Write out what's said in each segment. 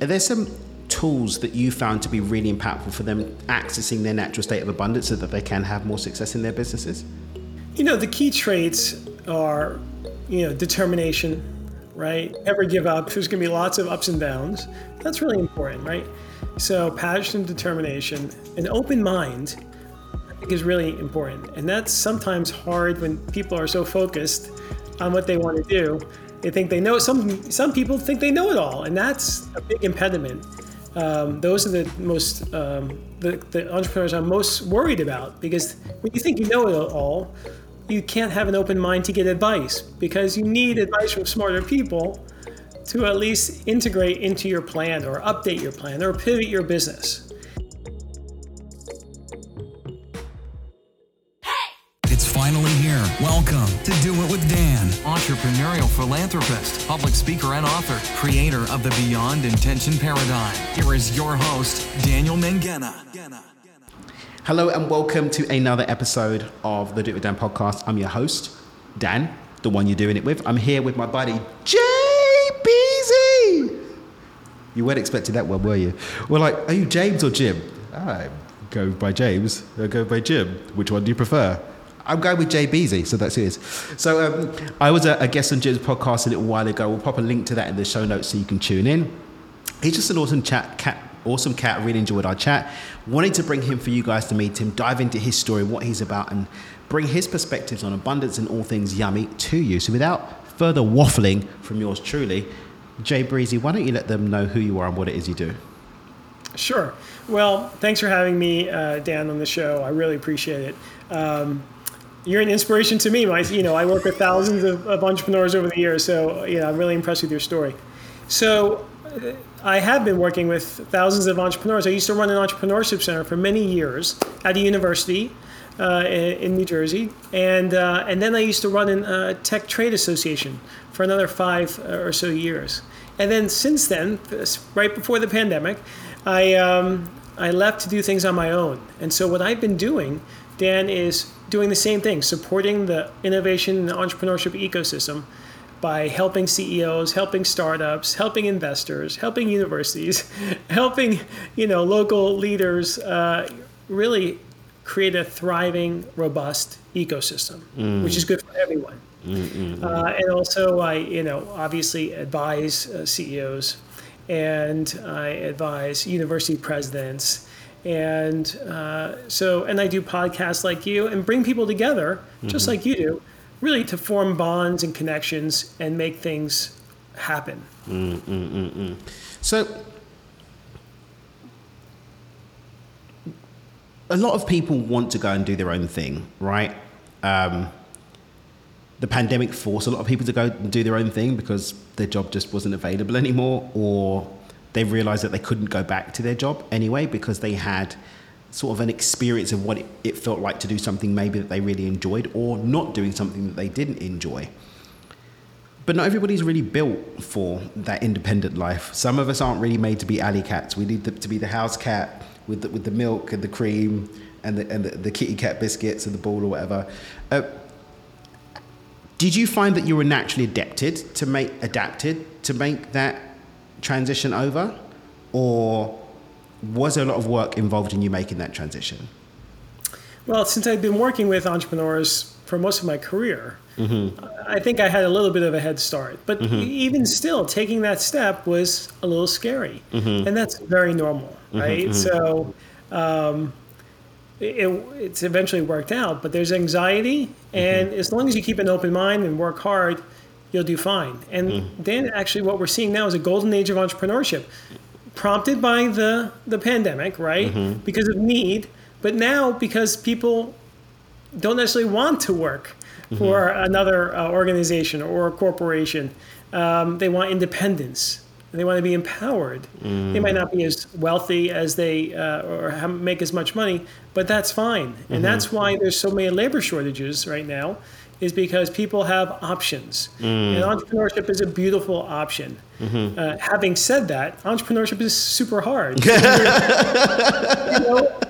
Are there some tools that you found to be really impactful for them accessing their natural state of abundance so that they can have more success in their businesses? You know, the key traits are, you know, determination, right? Never give up. There's going to be lots of ups and downs. That's really important, right? So, passion determination, an open mind, I think is really important. And that's sometimes hard when people are so focused on what they want to do. They think they know some some people think they know it all, and that's a big impediment. Um, those are the most um, the, the entrepreneurs I'm most worried about because when you think you know it all, you can't have an open mind to get advice because you need advice from smarter people to at least integrate into your plan or update your plan or pivot your business. Here. Welcome to Do It with Dan, entrepreneurial philanthropist, public speaker, and author, creator of the Beyond Intention Paradigm. Here is your host, Daniel Mangena. Hello and welcome to another episode of the Do It with Dan podcast. I'm your host, Dan, the one you're doing it with. I'm here with my buddy, Jay Beezy. You weren't expecting that one, were you? Well, like, are you James or Jim? I go by James. I go by Jim. Which one do you prefer? I'm going with Jay Beezy, so that's who it is. So um, I was a, a guest on Jim's podcast a little while ago. We'll pop a link to that in the show notes so you can tune in. He's just an awesome chat, cat, awesome cat. Really enjoyed our chat. Wanted to bring him for you guys to meet him, dive into his story, what he's about, and bring his perspectives on abundance and all things yummy to you. So without further waffling from yours truly, Jay Breezy, why don't you let them know who you are and what it is you do? Sure. Well, thanks for having me, uh, Dan, on the show. I really appreciate it. Um, you're an inspiration to me. My, you know, I work with thousands of, of entrepreneurs over the years, so you know, I'm really impressed with your story. So, uh, I have been working with thousands of entrepreneurs. I used to run an entrepreneurship center for many years at a university uh, in, New Jersey, and uh, and then I used to run a uh, tech trade association for another five uh, or so years. And then since then, right before the pandemic, I um, I left to do things on my own. And so what I've been doing, Dan, is doing the same thing, supporting the innovation and entrepreneurship ecosystem by helping CEOs, helping startups, helping investors, helping universities, helping you know local leaders uh, really create a thriving, robust ecosystem, mm. which is good for everyone. Uh, and also, I you know obviously advise uh, CEOs, and I advise university presidents and uh, so and i do podcasts like you and bring people together just mm-hmm. like you do really to form bonds and connections and make things happen mm, mm, mm, mm. so a lot of people want to go and do their own thing right um, the pandemic forced a lot of people to go and do their own thing because their job just wasn't available anymore or they realized that they couldn't go back to their job anyway because they had sort of an experience of what it, it felt like to do something maybe that they really enjoyed or not doing something that they didn't enjoy. But not everybody's really built for that independent life. Some of us aren't really made to be alley cats. We need to be the house cat with the, with the milk and the cream and the, and the, the kitty cat biscuits and the ball or whatever. Uh, did you find that you were naturally adapted to make adapted to make that transition over, or was there a lot of work involved in you making that transition? Well, since I've been working with entrepreneurs for most of my career, mm-hmm. I think I had a little bit of a head start. But mm-hmm. even still, taking that step was a little scary, mm-hmm. and that's very normal, mm-hmm. right? Mm-hmm. So. Um, it, it's eventually worked out, but there's anxiety, and mm-hmm. as long as you keep an open mind and work hard, you'll do fine. And mm. then actually what we're seeing now is a golden age of entrepreneurship prompted by the, the pandemic, right? Mm-hmm. Because of need, but now because people don't necessarily want to work mm-hmm. for another uh, organization or a corporation. Um, they want independence. They want to be empowered. Mm. They might not be as wealthy as they uh, or have, make as much money, but that's fine. And mm-hmm. that's why there's so many labor shortages right now is because people have options. Mm. And entrepreneurship is a beautiful option. Mm-hmm. Uh, having said that, entrepreneurship is super hard. you know,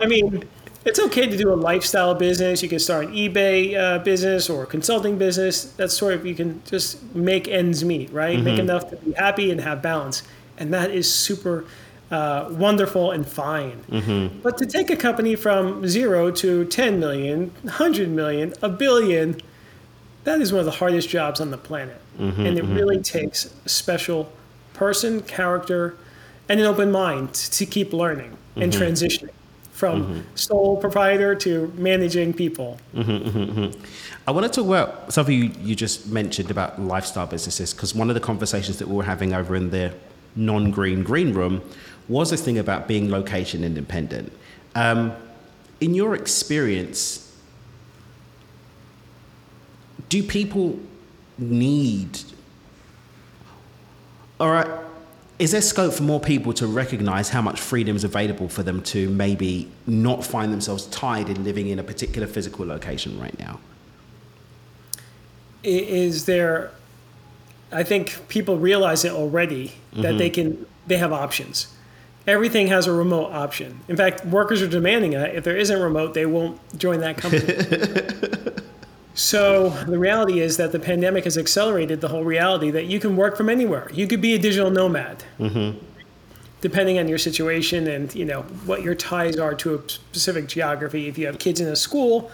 I mean, it's okay to do a lifestyle business. You can start an eBay uh, business or a consulting business. That's sort of, you can just make ends meet, right? Mm-hmm. Make enough to be happy and have balance. and that is super uh, wonderful and fine. Mm-hmm. But to take a company from zero to 10 million, 100 million, a billion, that is one of the hardest jobs on the planet. Mm-hmm, and it really takes a special person, character, and an open mind to keep learning and Mm-hmm. transitioning from mm-hmm. sole proprietor to managing people. Mm-hmm, mm-hmm, I want to talk about something you, you just mentioned about lifestyle businesses because one of the conversations that we were having over in the non-green green room was this thing about being location independent. Um, in your experience, do people need or is there scope for more people to recognize how much freedom is available for them to maybe not find themselves tied in living in a particular physical location right now? Is there, I think people realize it already that mm-hmm. they can, they have options. Everything has a remote option. In fact, workers are demanding it. If there isn't remote, they won't join that company. So the reality is that the pandemic has accelerated the whole reality that you can work from anywhere. You could be a digital nomad, depending on your situation and you know what your ties are to a specific geography. If you have kids in a school,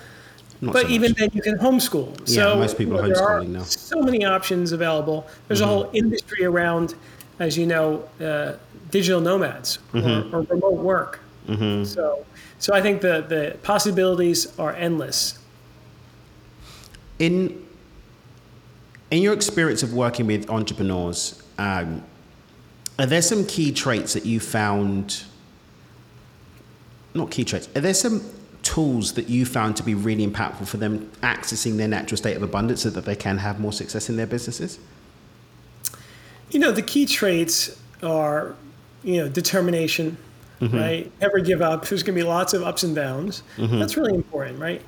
Not but so even then you can homeschool. Yeah, so most people are there homeschooling now. So many options available. There's a whole industry around, as you know, uh, digital nomads Mm-hmm. or, or remote work. So, so I think the the possibilities are endless. In in your experience of working with entrepreneurs, um, are there some key traits that you found? Not key traits. Are there some tools that you found to be really impactful for them accessing their natural state of abundance so that they can have more success in their businesses? You know, the key traits are, you know, determination, right? Never give up. There's going to be lots of ups and downs. That's really important, right?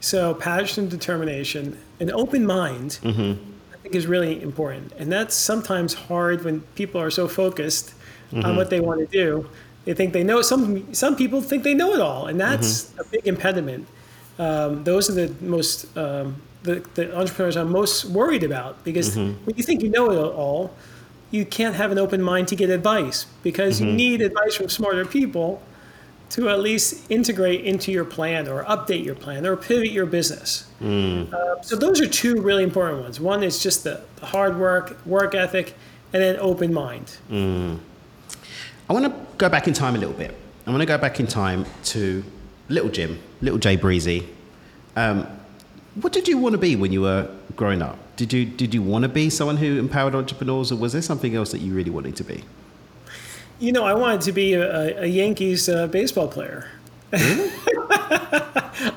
So, passion and determination, an open mind, mm-hmm. I think is really important. And that's sometimes hard when people are so focused on mm-hmm. what they want to do. They think they know. Some some people think they know it all, and that's mm-hmm. a big impediment. Um, those are the most um, the, the entrepreneurs I'm most worried about because when you think you know it all, you can't have an open mind to get advice because you need advice from smarter people to at least integrate into your plan or update your plan or pivot your business. Uh, so those are two really important ones. One is just the, the hard work, work ethic, and then open mind. I want to go back in time a little bit. I want to go back in time to little Jim, little Jay Breezy. Um, what did you want to be when you were growing up? Did you did you want to be someone who empowered entrepreneurs, or was there something else that you really wanted to be? You know, I wanted to be a, a Yankees uh, baseball player.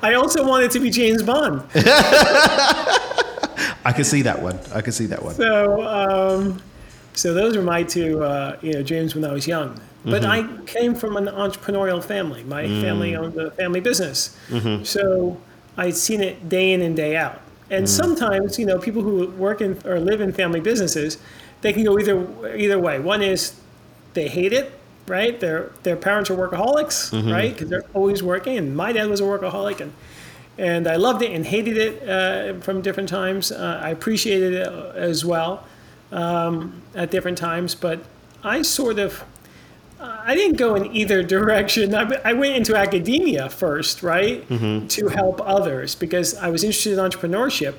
I also wanted to be James Bond. I can see that one. I can see that one. So, um, so those are my two, uh, you know, dreams when I was young. But I came from an entrepreneurial family. My family owned a family business, so I'd seen it day in and day out. And sometimes, you know, people who work in or live in family businesses, they can go either either way. One is they hate it, right? Their their parents are workaholics, right? Because they're always working. And my dad was a workaholic, and and I loved it and hated it uh, from different times. Uh, I appreciated it as well um, at different times, but I sort of I didn't go in either direction. I, I went into academia first, right, to help others because I was interested in entrepreneurship,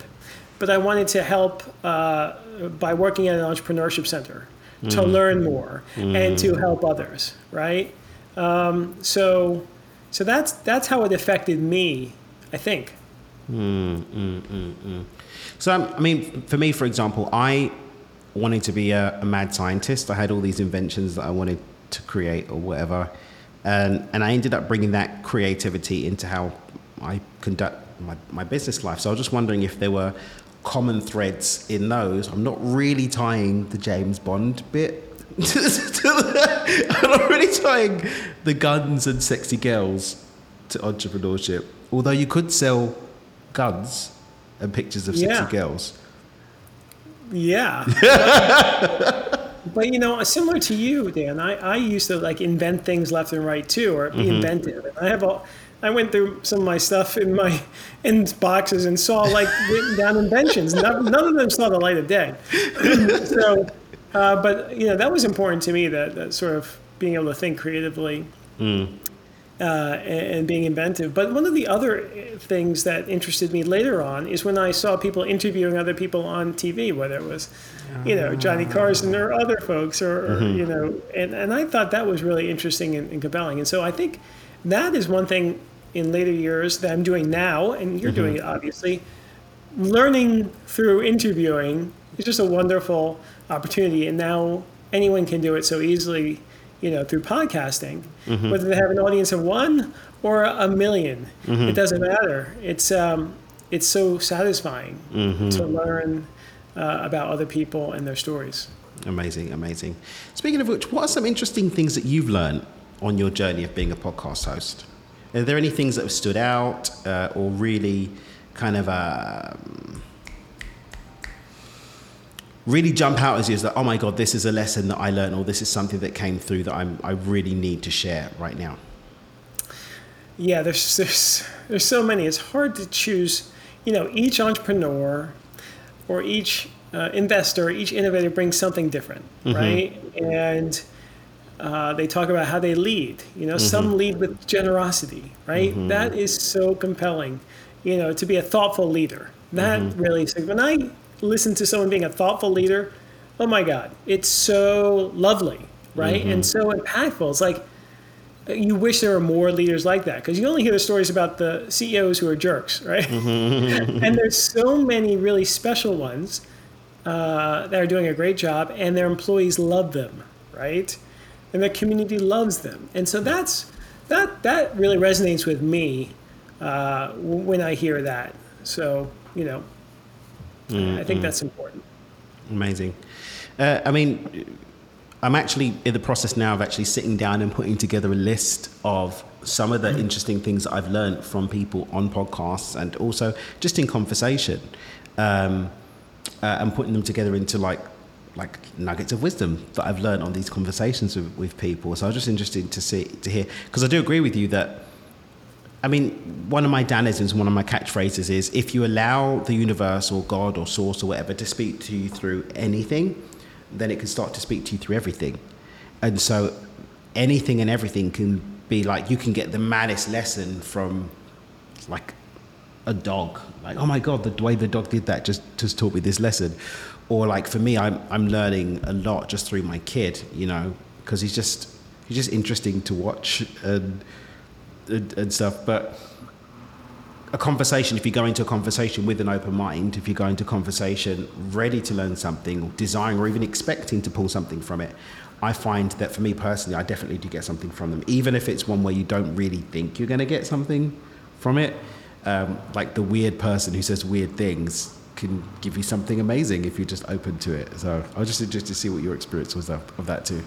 but I wanted to help uh, by working at an entrepreneurship center to mm. learn more and to mm. help others, right? Um, so, so that's that's how it affected me, I think. Mm, so, um, I mean, for me, for example, I wanted to be a, a mad scientist. I had all these inventions that I wanted to create or whatever, and and I ended up bringing that creativity into how I conduct my, my business life. So I was just wondering if there were common threads in those. I'm not really tying the James Bond bit. to the, I'm not really tying the guns and sexy girls to entrepreneurship. Although you could sell guns and pictures of sexy Yeah. girls. Yeah. but you know, similar to you, Dan, I, I used to like invent things left and right too, or be mm-hmm. inventive. And I have all I went through some of my stuff in my in boxes and saw like written down inventions. None, none of them saw the light of day. so Uh, but you know that was important to me that, that sort of being able to think creatively Mm. uh, and, and being inventive. But one of the other things that interested me later on is when I saw people interviewing other people on TV, whether it was you know Johnny Carson or other folks, or, or you know, and, and I thought that was really interesting and, and compelling. And so I think that is one thing in later years that I'm doing now, and you're doing it obviously. Learning through interviewing is just a wonderful opportunity, and now anyone can do it so easily, you know, through podcasting. Whether they have an audience of one or a 1000000 it doesn't matter. It's um, it's so satisfying to learn uh, about other people and their stories. Amazing, amazing. Speaking of which, what are some interesting things that you've learned on your journey of being a podcast host? Are there any things that have stood out uh, or really kind of um, really jump out as you as that, oh my God, this is a lesson that I learned or this is something that came through that I'm, I really need to share right now? Yeah, there's there's there's so many. It's hard to choose. You know, each entrepreneur or each uh, investor, each innovator brings something different, right? And uh, they talk about how they lead. You know, some mm-hmm. lead with generosity, right? Mm-hmm. That is so compelling. You know, to be a thoughtful leader. That mm-hmm. really. When I listen to someone being a thoughtful leader, oh my God, it's so lovely, right? And so impactful. It's like uh, you wish there were more leaders like that because you only hear the stories about the CEOs who are jerks, right? and there's so many really special ones uh, that are doing a great job, and their employees love them, right? And their community loves them, and so that's that that really resonates with me uh, when I hear that. So you know, I think that's important. Amazing. Uh, I mean, I'm actually in the process now of actually sitting down and putting together a list of some of the interesting things that I've learned from people on podcasts and also just in conversation, um, uh, and putting them together into like like nuggets of wisdom that I've learned on these conversations with, with people. So I was just interested to see to hear because I do agree with you that I mean, one of my Danisms, one of my catchphrases is if you allow the universe or God or source or whatever to speak to you through anything, then it can start to speak to you through everything. And so anything and everything can be like, you can get the maddest lesson from like a dog. Like, oh my God, the way the dog did that just, just taught me this lesson. Or like for me, I'm, I'm learning a lot just through my kid, you know, because he's just, he's just interesting to watch and, and, and stuff. But a conversation, if you go into a conversation with an open mind, if you go into conversation ready to learn something, or desiring, or even expecting to pull something from it, I find that for me personally, I definitely do get something from them, even if it's one where you don't really think you're going to get something from it. Um, like the weird person who says weird things can give you something amazing if you're just open to it. So I was just interested to see what your experience was of, of that too.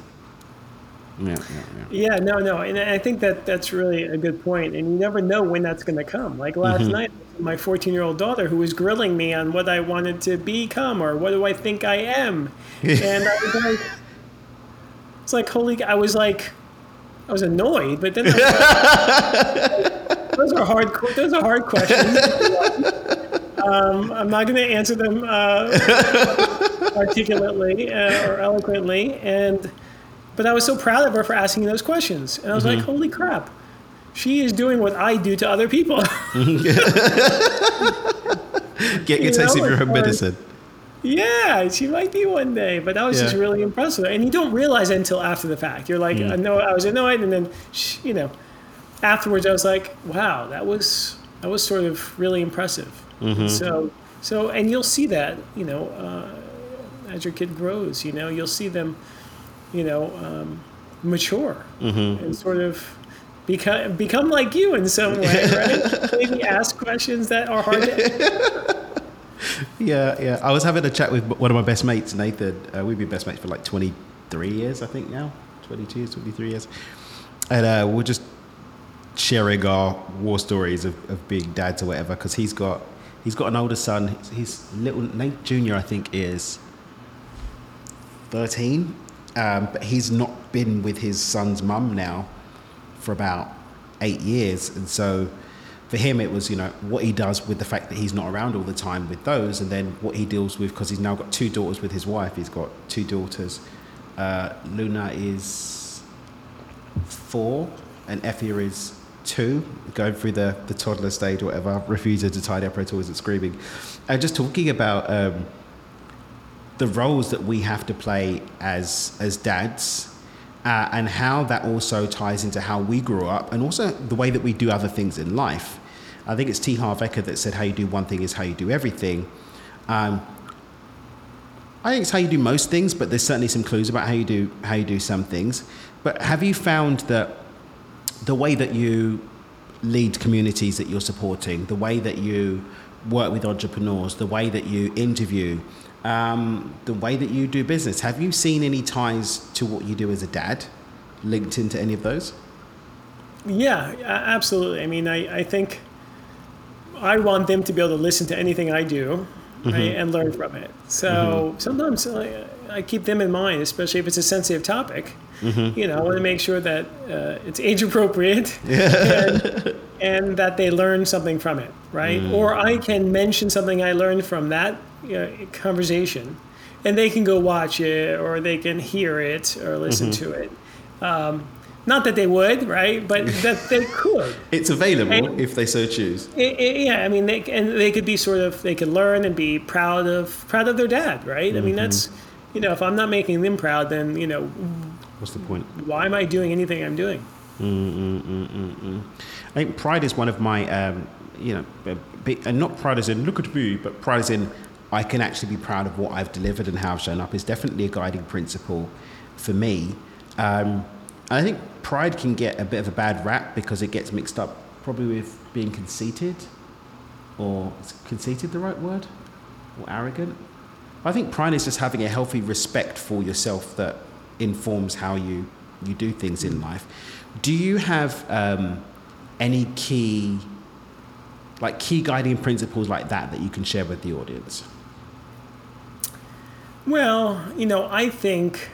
Yeah, yeah, yeah. Yeah, no, no, and I think that that's really a good point. And you never know when that's going to come. Like last mm-hmm. night, my 14-year-old daughter who was grilling me on what I wanted to become or what do I think I am, and I was like, it's like holy. I was like, I was annoyed, but then I was like, those are hard. Those are hard questions. Um, I'm not going to answer them uh, articulately uh, or eloquently, and but I was so proud of her for asking those questions, and I was like, holy crap, she is doing what I do to other people. Get your You taste know, of your own medicine. yeah, she might be one day, but that was just Yeah. really impressive, and you don't realize it until after the fact. You're like, I know I was annoyed, and then sh- you know, afterwards I was like, wow, that was that was sort of really impressive. So so, and you'll see that you know uh, as your kid grows, you know, you'll see them, you know, um, mature and sort of. Become, become like you in some way, right? Maybe ask questions that are hard to Yeah, yeah. I was having a chat with one of my best mates, Nathan. Uh, we've been best mates for like 23 years, I think now. 22 years, 23 years. And uh, we're just sharing our war stories of, of being dads or whatever, because he's got he's got an older son. His, little Nate Junior, I think, is 13, um, but he's not been with his son's mum now for about eight years, and so for him, it was you know what he does with the fact that he's not around all the time with those, and then what he deals with because he's now got two daughters with his wife. He's got two daughters. Uh, Luna is four, and Effia is two, going through the, the toddler stage or whatever, refusing to tidy up toys and screaming. And just talking about um, the roles that we have to play as as dads. Uh, and how that also ties into how we grew up and also the way that we do other things in life. I think it's T. Harv Eker that said, How you do one thing is how you do everything. Um, I think it's how you do most things, but there's certainly some clues about how you do how you do some things. But have you found that the way that you lead communities that you're supporting, the way that you work with entrepreneurs, the way that you interview, um, the way that you do business. Have you seen any ties to what you do as a dad linked into any of those? Yeah, absolutely. I mean, I, I think I want them to be able to listen to anything I do mm-hmm. and learn from it. So mm-hmm. sometimes I, I, keep them in mind, especially if it's a sensitive topic. Mm-hmm. You know, I want to make sure that uh, it's age appropriate and, and, that they learn something from it, right? Mm. Or I can mention something I learned from that you know, conversation, and they can go watch it or they can hear it or listen mm-hmm. to it. Um, not that they would, right? But that they could. it's available and, if they so choose. It, it, yeah, I mean, they and they could be sort of they could learn and be proud of proud of their dad, right? Mm-hmm. I mean, that's mm-hmm. You know, if I'm not making them proud, then you know, what's the point? Why am I doing anything I'm doing? Mm-mm-mm-mm. I think pride is one of my, um, you know, and not pride as in look at me, but pride as in I can actually be proud of what I've delivered and how I've shown up is definitely a guiding principle for me. Um, I think pride can get a bit of a bad rap because it gets mixed up probably with being conceited, or is conceited the right word? Or arrogant? I think pride is just having a healthy respect for yourself that informs how you, you do things in life. Do you have um, any key, like key guiding principles like that that you can share with the audience? Well, you know, I think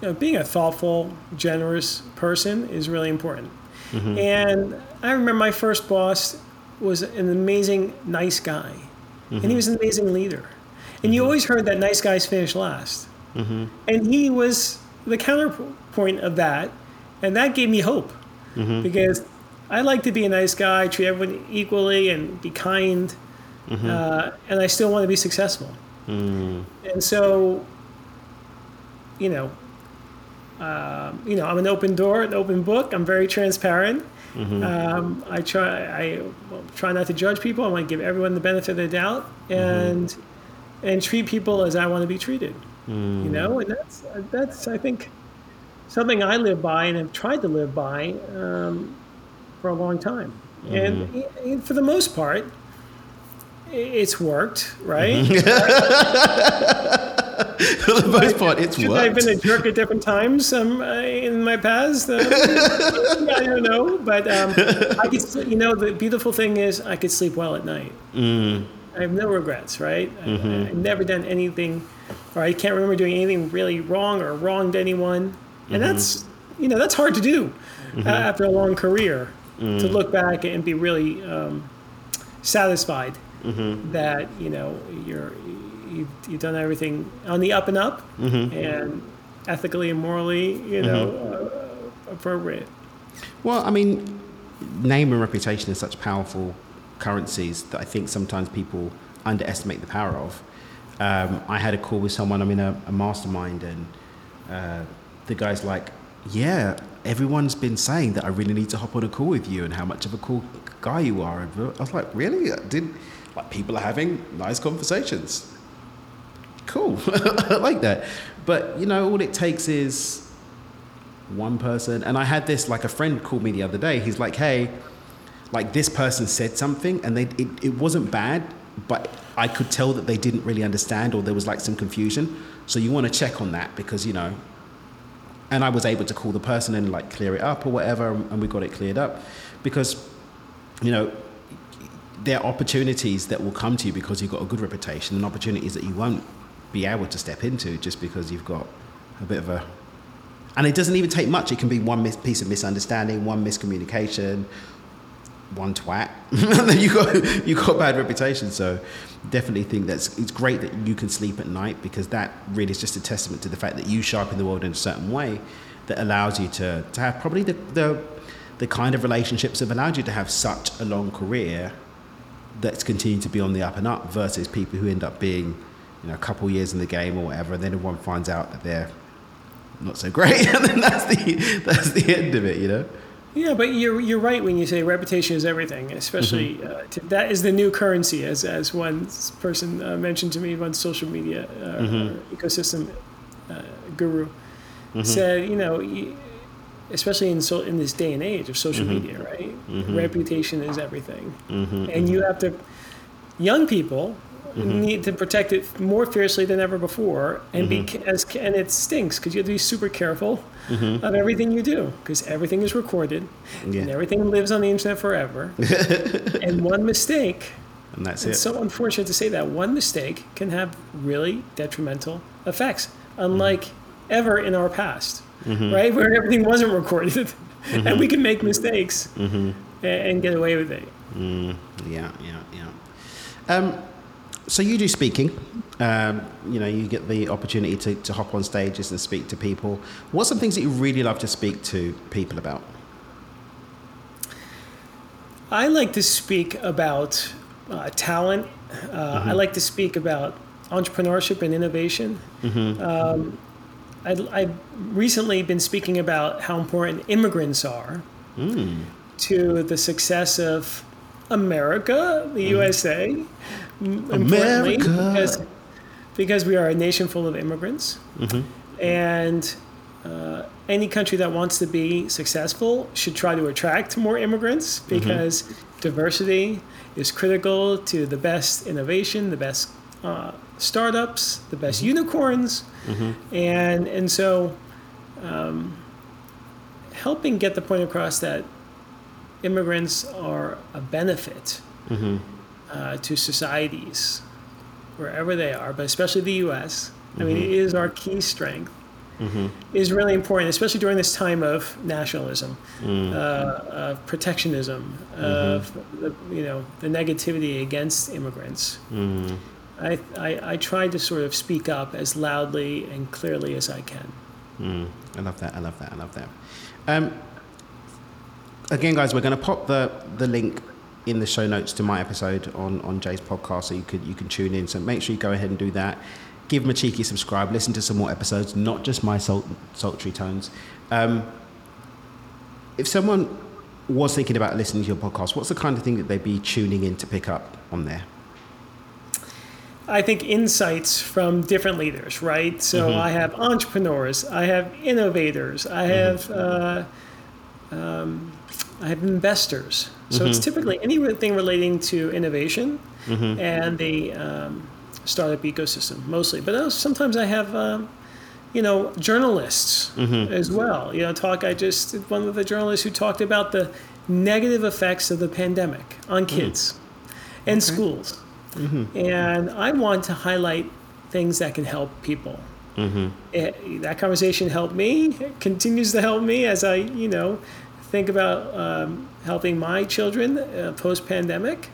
you know, being a thoughtful, generous person is really important. Mm-hmm. And I remember my first boss was an amazing, nice guy, mm-hmm. and he mm-hmm. was an amazing leader. And mm-hmm. you always heard that nice guys finish last. Mm-hmm. And he was the counterpoint of that, and that gave me hope mm-hmm. because I like to be a nice guy, treat everyone equally, and be kind. Uh, and I still want to be successful. And so, you know, um, you know, I'm an open door, an open book. I'm very transparent. Mm-hmm. Um, I try, I try not to judge people. I want to give everyone the benefit of the doubt and mm-hmm. and treat people as I want to be treated. Mm. You know, and that's that's I think something I live by and have tried to live by um, for a long time. Mm-hmm. And for the most part, it's worked, right? For the most part, it's Should worked. I've been a jerk at different times um, uh, in my past. Uh, I don't know, but um, I could, you know, the beautiful thing is I could sleep well at night. Mm. I have no regrets, right? Mm-hmm. I, have never done anything, or I can't remember doing anything really wrong or wronged anyone, and mm-hmm. that's, you know, that's hard to do mm-hmm. uh, after a long career to mm. look back and be really um, satisfied mm-hmm. that you know you're you've, you've done everything on the up and up mm-hmm. and ethically and morally, you know, mm-hmm. uh, appropriate. Well, I mean, name and reputation are such powerful currencies that I think sometimes people underestimate the power of. Um, I had a call with someone, I'm in a, a mastermind, and uh, the guy's like, Yeah, everyone's been saying that I really need to hop on a call with you and how much of a cool guy you are. And I was like, Really? I didn't like people are having nice conversations cool. I like that. But, you know, all it takes is one person. And I had this, like, a friend called me the other day. He's like, hey, like, this person said something and they, it, it wasn't bad, but I could tell that they didn't really understand or there was, like, some confusion. So you want to check on that because, you know, and I was able to call the person and, like, clear it up or whatever. And we got it cleared up because, you know, there are opportunities that will come to you because you've got a good reputation and opportunities that you won't be able to step into just because you've got a bit of a and it doesn't even take much. It can be one mis- piece of misunderstanding, one miscommunication, one twat, and you got you got bad reputation. So definitely think that's it's great that you can sleep at night because that really is just a testament to the fact that you sharpen the world in a certain way that allows you to to have probably the the, the kind of relationships that have allowed you to have such a long career that's continued to be on the up and up versus people who end up being you know a couple years in the game or whatever and then everyone finds out that they're not so great and then that's the that's the end of it you know Yeah, but you're you're right when you say reputation is everything, especially Mm-hmm. uh, to, that is the new currency, as as one person uh, mentioned to me, one social media uh, Mm-hmm. ecosystem uh, guru said, you know, you, especially in so in this day and age of social Mm-hmm. media, right? Reputation is everything, and you have to. Young people Mm-hmm. need to protect it more fiercely than ever before, and be as and it stinks because you have to be super careful of everything you do because everything is recorded Mm-hmm. Yeah. and everything lives on the internet forever. and one mistake, and that's it's it so unfortunate to say that one mistake can have really detrimental effects, unlike ever in our past, Mm-hmm. right? Where everything wasn't recorded and we can make mistakes Mm-hmm. and get away with it. Yeah, yeah, yeah. Um, so you do speaking. Um, you know, you get the opportunity to, to hop on stages and speak to people. What are some things that you really love to speak to people about? I like to speak about uh, talent. Uh, I like to speak about entrepreneurship and innovation. Um, I, I've recently been speaking about how important immigrants are to the success of America, the USA. America. Because, because we are a nation full of immigrants. And uh, any country that wants to be successful should try to attract more immigrants because diversity is critical to the best innovation, the best uh, startups, the best unicorns, and and so um, helping get the point across that immigrants are a benefit mm-hmm. uh, to societies wherever they are, but especially the U.S. I mean, it mm-hmm. is our key strength. Mm-hmm. Is really important, especially during this time of nationalism, mm. uh, of protectionism, of the, you know the negativity against immigrants. Mm. I, I I try to sort of speak up as loudly and clearly as I can. Mm. I love that. I love that. I love that. Um, again, guys, we're going to pop the, the link in the show notes to my episode on, on Jay's podcast, so you could you can tune in. So make sure you go ahead and do that. Give him a cheeky subscribe. Listen to some more episodes, not just my salt, sultry tones. Um, if someone was thinking about listening to your podcast, what's the kind of thing that they'd be tuning in to pick up on there? I think insights from different leaders, right? So I have entrepreneurs, I have innovators, I have uh, um, I have investors. So it's mm-hmm. typically anything relating to innovation mm-hmm. and the um, startup ecosystem, mostly. But also sometimes I have. Um, you know, journalists mm-hmm. as well. You know, talk. I just one of the journalists who talked about the negative effects of the pandemic on kids and schools. And I want to highlight things that can help people. It- that conversation helped me. It continues to help me as I, you know, think about um, helping my children uh, post pandemic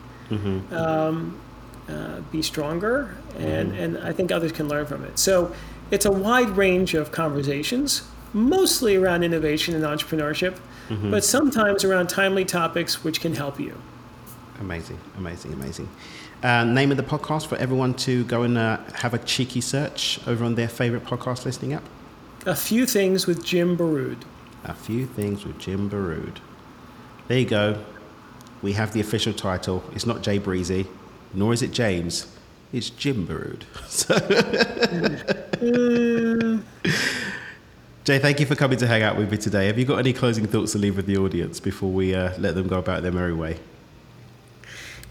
um, uh, be stronger, and, and I think others can learn from it. So it's a wide range of conversations, mostly around innovation and entrepreneurship, but sometimes around timely topics which can help you. Amazing, amazing, amazing. Uh, name of the podcast for everyone to go and uh, have a cheeky search over on their favorite podcast listening app. A few things with Jim Barrood. A few things with Jim Barrood. There you go. We have the official title. It's not Jay Breezy, nor is it James. It's Jim Barrood. So- Jay, thank you for coming to hang out with me today. Have you got any closing thoughts to leave with the audience before we uh, let them go about their merry way?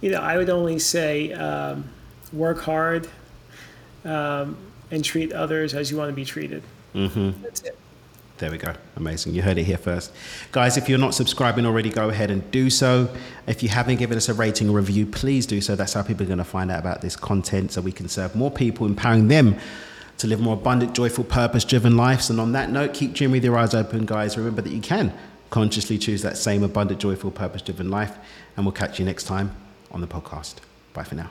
You know, I would only say um, work hard um, and treat others as you want to be treated. Mm-hmm. That's it. There we go. Amazing. You heard it here first. Guys, if you're not subscribing already, go ahead and do so. If you haven't given us a rating or review, please do so. That's how people are going to find out about this content so we can serve more people, empowering them to live more abundant, joyful, purpose driven lives. And on that note, keep dreaming with your eyes open, guys. Remember that you can consciously choose that same abundant, joyful, purpose driven life. And we'll catch you next time on the podcast. Bye for now.